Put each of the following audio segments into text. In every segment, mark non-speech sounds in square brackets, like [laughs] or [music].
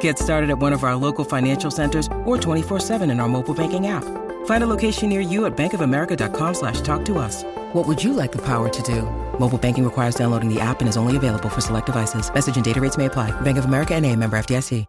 Get started at one of our local financial centers or 24-7 in our mobile banking app. Find a location near you at bankofamerica.com slash talk to us. What would you like the power to do? Mobile banking requires downloading the app and is only available for select devices. Message and data rates may apply. Bank of America and a member FDIC.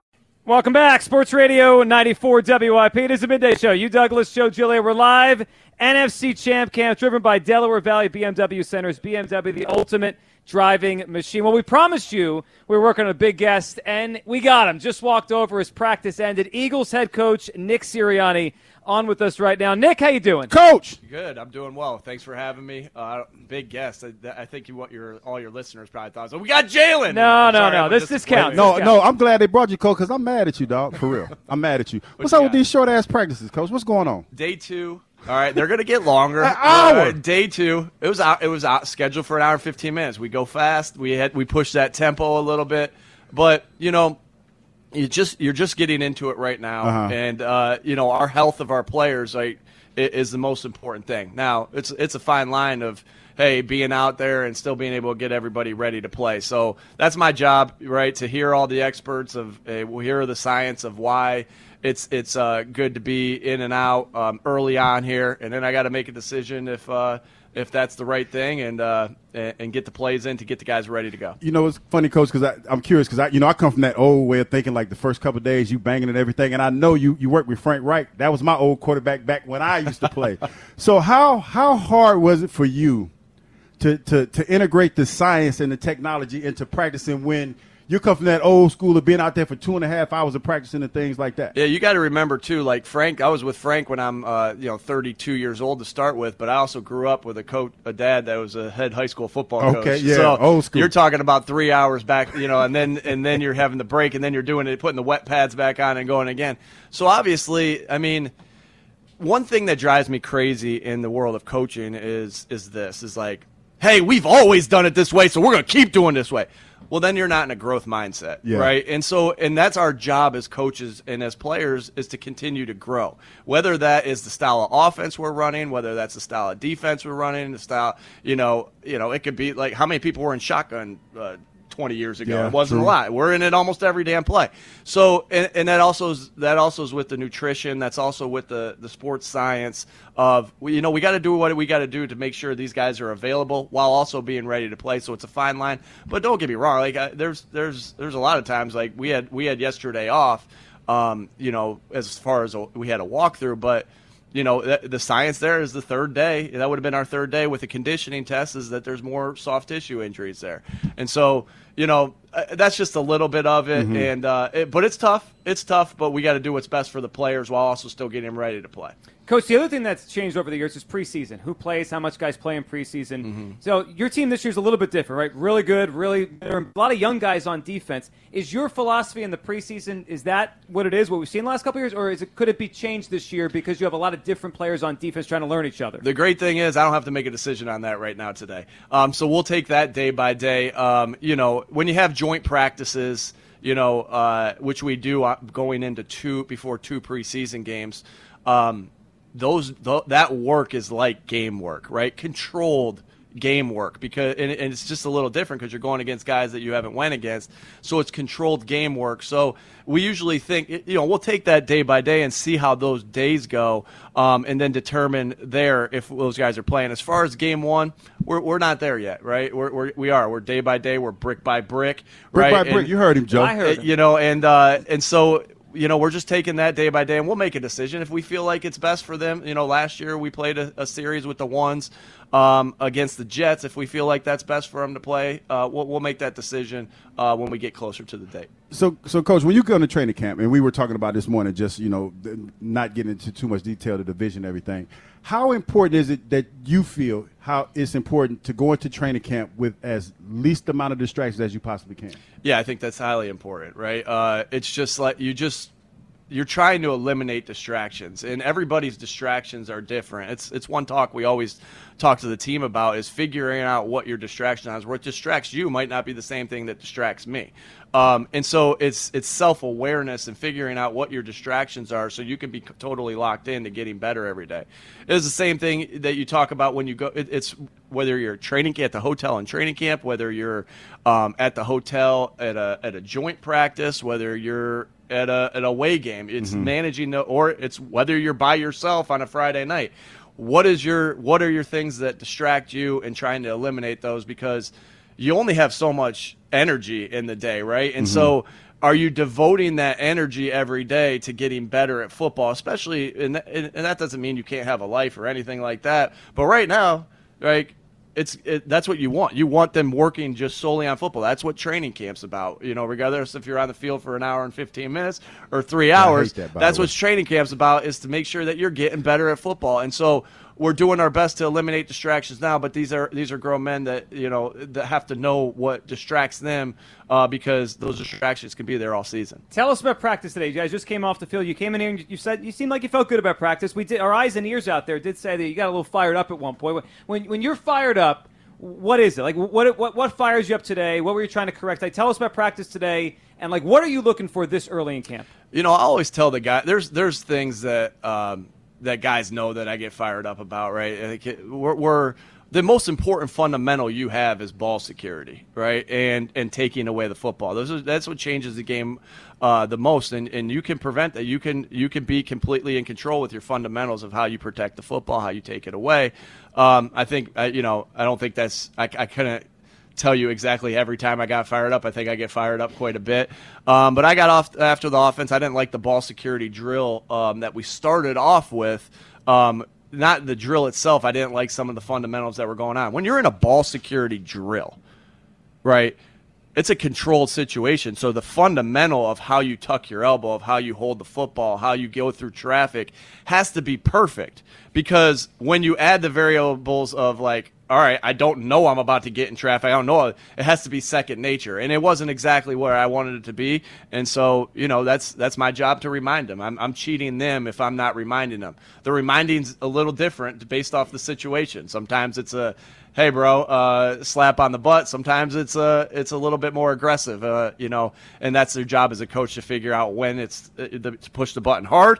Welcome back. Sports Radio 94 WIP. It is a midday show. Hugh, Douglas, Joe, Giglio. We're live. NFC Champ Camp driven by Delaware Valley BMW Centers. BMW, the ultimate – driving machine. Well, we promised you we were working on a big guest, and we got him. Just walked over. His practice ended. Eagles head coach Nick Sirianni on with us right now. Nick, how you doing? Coach. Good. I'm doing well. Thanks for having me. Uh, big guest. I, I, think you what your all your listeners probably thought. So we got Jalen. No, no, no. This this counts. No, this no. I'm glad they brought you, coach, because I'm mad at you, dog. For real. I'm mad at you. [laughs] What's up with these short ass practices, coach? What's going on? Day two. All right, they're gonna get longer. An hour. Uh, day two. It was out. It was out, scheduled for an hour and fifteen minutes. We go fast. We had we pushed that tempo a little bit, but you know, you just you're just getting into it right now, Uh-huh. and uh, you know our health of our players like, is the most important thing. Now it's it's a fine line of hey being out there and still being able to get everybody ready to play. So that's my job, right? To hear all the experts of uh, we'll hear the science of why it's it's uh, good to be in and out um, early on here, and then I got to make a decision if uh, if that's the right thing and uh, and get the plays in to get the guys ready to go. You know, it's funny, coach, because I'm curious because I, you know, I come from that old way of thinking, like the first couple of days you banging and everything, and I know you you work with Frank Reich. That was my old quarterback back when I used to play. [laughs] so how how hard was it for you to to to integrate the science and the technology into practicing when you come from that old school of being out there for two and a half hours of practicing and things like that? Yeah, you got to remember too. Like Frank, I was with Frank when I'm, uh, you know, 32 years old to start with. But I also grew up with a coach, a dad that was a head high school football coach. Okay, yeah, so old school. You're talking about three hours back, you know, and then and then you're having the break, and then you're doing it, putting the wet pads back on and going again. So obviously, I mean, one thing that drives me crazy in the world of coaching is is this is like, hey, we've always done it this way, so we're going to keep doing this way. Well, then you're not in a growth mindset, Yeah. right? And so, and that's our job as coaches and as players is to continue to grow. Whether that is the style of offense we're running, whether that's the style of defense we're running, the style, you know, you know, it could be like how many people were in shotgun uh, 20 years ago. Yeah, it wasn't true. a lot. We're in it almost every damn play. So, and, and that also is that also is with the nutrition. That's also with the the sports science of you know we got to do what we got to do to make sure these guys are available while also being ready to play. So it's a fine line. But don't get me wrong. Like I, there's there's there's a lot of times like we had we had yesterday off. Um, you know, as far as a, we had a walkthrough, but you know, the science there is the third day. That would have been our third day with the conditioning test is that there's more soft tissue injuries there. And so, you know, uh, that's just a little bit of it. And, uh, it, but it's tough. It's tough, but we got to do what's best for the players while also still getting them ready to play. Coach, the other thing that's changed over the years is preseason. Who plays? How much guys play in preseason? Mm-hmm. So your team this year is a little bit different, right? Really good, really there are a lot of young guys on defense. Is your philosophy in the preseason is that what it is? What we've seen the last couple of years, or is it could it be changed this year because you have a lot of different players on defense trying to learn each other? The great thing is I don't have to make a decision on that right now today. Um, so we'll take that day by day. Um, you know, when you have joint practices, you know, uh, which we do uh, going into two before two preseason games. Um, those th- that work is like game work, right? Controlled game work because and, and it's just a little different because you're going against guys that you haven't went against. So it's controlled game work. So we usually think you know we'll take that day by day and see how those days go, um, and then determine there if those guys are playing. As far as game one, we're, we're not there yet, right? We're, we're we are we're day by day. We're brick by brick, Brick right? by brick. And- you heard him, Joe. I heard uh, you know, and uh, and so you know we're just taking that day by day, and we'll make a decision if we feel like it's best for them. You know, last year we played a, a series with the ones, um, against the Jets. If we feel like that's best for him to play, uh, we'll, we'll, make that decision uh, when we get closer to the date. So, so coach, when you go to training camp, and we were talking about this morning, just you know, not getting into too much detail, the division, everything. How important is it that you feel how it's important to go into training camp with as least amount of distractions as you possibly can? Yeah, I think that's highly important, right? Uh, it's just like you just you're trying to eliminate distractions and everybody's distractions are different. It's it's one talk we always talk to the team about is figuring out what your distraction is. What distracts you might not be the same thing that distracts me. Um, and so it's it's self-awareness and figuring out what your distractions are so you can be totally locked in to getting better every day. It's the same thing that you talk about when you go it, it's whether you're training at the hotel and training camp whether you're um, at the hotel at a, at a joint practice whether you're at a an away game. It's mm-hmm. managing the, or it's whether you're by yourself on a Friday night. What is your what are your things that distract you and trying to eliminate those because you only have so much energy in the day, right? And mm-hmm. so are you devoting that energy every day to getting better at football, especially and, and that doesn't mean you can't have a life or anything like that. But right now, like it's it, that's what you want. You want them working just solely on football. That's what training camp's about. You know, regardless if you're on the field for an hour and 15 minutes or three hours. That, that's what training camp's about. Is to make sure that you're getting better at football. And so we're doing our best to eliminate distractions now, but these are these are grown men that you know that have to know what distracts them uh, because those distractions can be there all season. Tell us about practice today. You guys just came off the field. You came in here and you said you seemed like you felt good about practice. We did our eyes and ears out there did say that you got a little fired up at one point. When when you're fired up, what is it like? What what what fires you up today? What were you trying to correct? Like, tell us about practice today, and like, what are you looking for this early in camp? You know, I always tell the guy there's there's things that. Um, that guys know that I get fired up about, right? We're, we're, the most important fundamental you have is ball security, right? And and taking away the football. Those are, that's what changes the game uh, the most. And and you can prevent that. You can you can be completely in control with your fundamentals of how you protect the football, how you take it away. Um, I think uh, you know. I don't think that's. I, I couldn't tell you exactly every time I got fired up. I think I get fired up quite a bit. Um, but I got off after the offense. I didn't like the ball security drill um, that we started off with. Um, not the drill itself. I didn't like some of the fundamentals that were going on. When you're in a ball security drill, right? It's a controlled situation. So the fundamental of how you tuck your elbow, of how you hold the football, how you go through traffic has to be perfect. Because when you add the variables of like all right, I don't know I'm about to get in traffic. I don't know. It has to be second nature, and it wasn't exactly where I wanted it to be. And so, you know, that's that's my job to remind them. I'm, I'm cheating them if I'm not reminding them. The reminding's a little different based off the situation. Sometimes it's a, hey, bro, uh, slap on the butt. Sometimes it's a it's a little bit more aggressive, uh, you know. And that's their job as a coach to figure out when it's uh, to push the button hard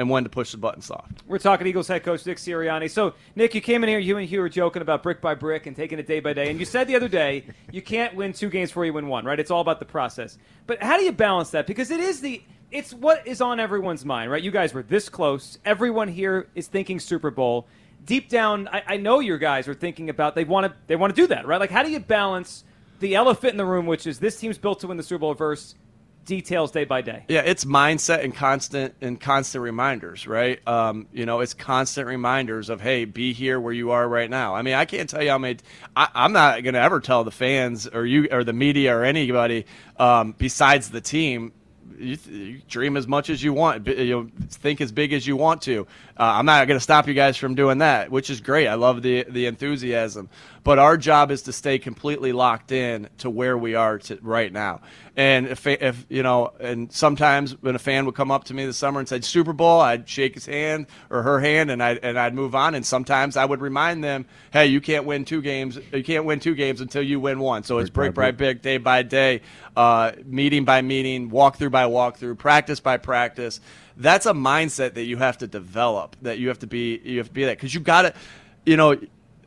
and when to push the button soft. We're talking Eagles head coach Nick Sirianni. So, Nick, you came in here, you and Hugh were joking about brick by brick and taking it day by day. And you said the other day, [laughs] you can't win two games before you win one, right? It's all about the process. But how do you balance that? Because it is the it's what is on everyone's mind, right? You guys were this close. Everyone here is thinking Super Bowl. Deep down, I, I know your guys are thinking about they want to they want to do that, right? Like, how do you balance the elephant in the room, which is this team's built to win the Super Bowl, versus details day by day. Yeah, it's mindset and constant and constant reminders, right? Um, you know, it's constant reminders of hey, be here where you are right now. I mean, I can't tell you how many. I, am not going to ever tell the fans or you or the media or anybody um, besides the team you, you, dream as much as you want. You know, think as big as you want to. Uh, I'm not going to stop you guys from doing that, which is great. I love the the enthusiasm. But our job is to stay completely locked in to where we are to, right now. And if, if you know, and sometimes when a fan would come up to me this summer and said Super Bowl, I'd shake his hand or her hand, and I and I'd move on. And sometimes I would remind them, hey, you can't win two games. You can't win two games until you win one. So it's brick by brick, day by day, uh, meeting by meeting, walkthrough by walkthrough, practice by practice. That's a mindset that you have to develop. That you have to be. You have to be that because you got to, you know,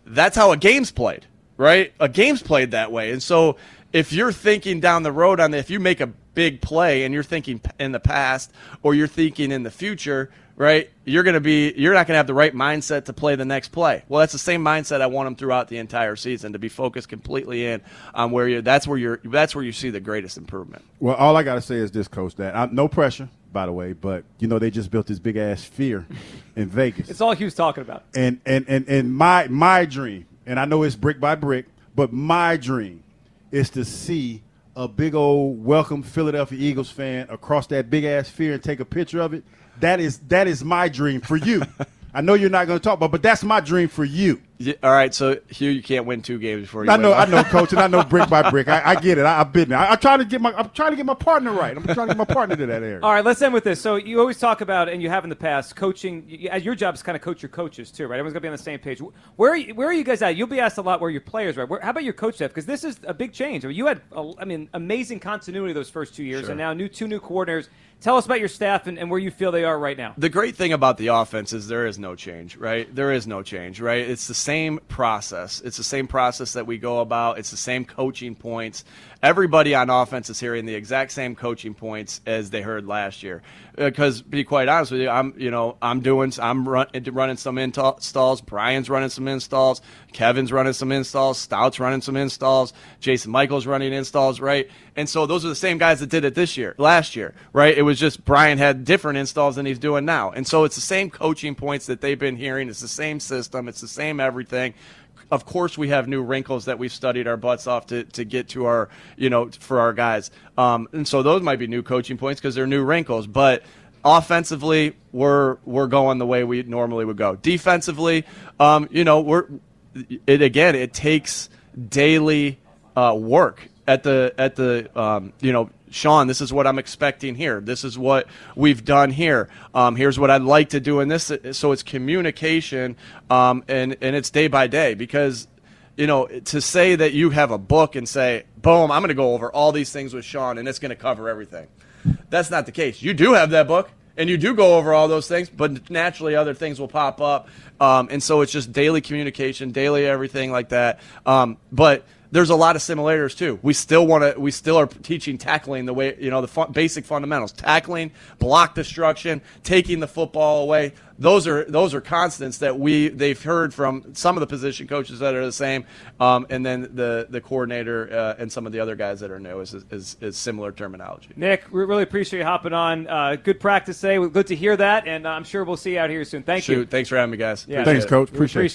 that's how a game's played, right? A game's played that way, and so if you're thinking down the road on the, if you make a big play and you're thinking in the past or you're thinking in the future, right? You're going to be you're not going to have the right mindset to play the next play. Well, that's the same mindset I want them throughout the entire season to be focused completely in on where you that's where you're that's where you see the greatest improvement. Well, all I got to say is this, coach. That I'm, no pressure, by the way, but you know they just built this big ass sphere [laughs] in Vegas. It's all he was talking about. And and and and my my dream, and I know it's brick by brick, but my dream is to see a big old welcome Philadelphia Eagles fan across that big ass sphere and take a picture of it that is that is my dream for you. [laughs] I know you're not going to talk about, but that's my dream for you. Yeah, all right, so Hugh, you can't win two games before you. I know, win. I know, coach, and I know brick by brick. I, I get it. I, have been there. I, am trying to get my, I'm trying to get my partner right. I'm trying to get my partner to that area. All right, let's end with this. So you always talk about, and you have in the past, coaching. Your job is kind of coach your coaches too, right? Everyone's gonna be on the same page. Where are you, where are you guys at? You'll be asked a lot where your players are. Where, how about your coach staff? Because this is a big change. I mean, you had, a, I mean, amazing continuity those first two years, sure. and now new two new coordinators. Tell us about your staff and, and, where you feel they are right now. The great thing about the offense is there is no change, right? There is no change, right? It's the same process. It's the same process that we go about. It's the same coaching points. Everybody on offense is hearing the exact same coaching points as they heard last year. Uh, because, be quite honest with you, I'm you know I'm doing I'm run, running some installs. Brian's running some installs. Kevin's running some installs. Stout's running some installs. Jason Michaels running installs, right? And so those are the same guys that did it this year, last year, right? It was just Brian had different installs than he's doing now. And so it's the same coaching points that they've been hearing. It's the same system. It's the same everything of course we have new wrinkles that we've studied our butts off to, to get to our you know for our guys. Um, and so those might be new coaching points because they're new wrinkles but offensively we're we're going the way we normally would go. Defensively um, you know we're it again it takes daily uh, work at the at the um, you know Sean, this is what I'm expecting here. This is what we've done here. Um, here's what I'd like to do in this. So it's communication, um, and and it's day by day because you know to say that you have a book and say, boom, I'm going to go over all these things with Sean and it's going to cover everything. That's not the case. You do have that book and you do go over all those things, but naturally other things will pop up, um, and so it's just daily communication, daily everything like that. Um, but there's a lot of similarities too. We still want to. We still are teaching tackling the way you know the fun, basic fundamentals: tackling, block destruction, taking the football away. Those are those are constants that we they've heard from some of the position coaches that are the same, um, and then the the coordinator uh, and some of the other guys that are new is is, is similar terminology. Nick, we really appreciate you hopping on. Uh, good practice today. Good to hear that, and I'm sure we'll see you out here soon. Thank Shoot, you. Thanks for having me, guys. Yeah. Thanks, Coach. Appreciate, appreciate it.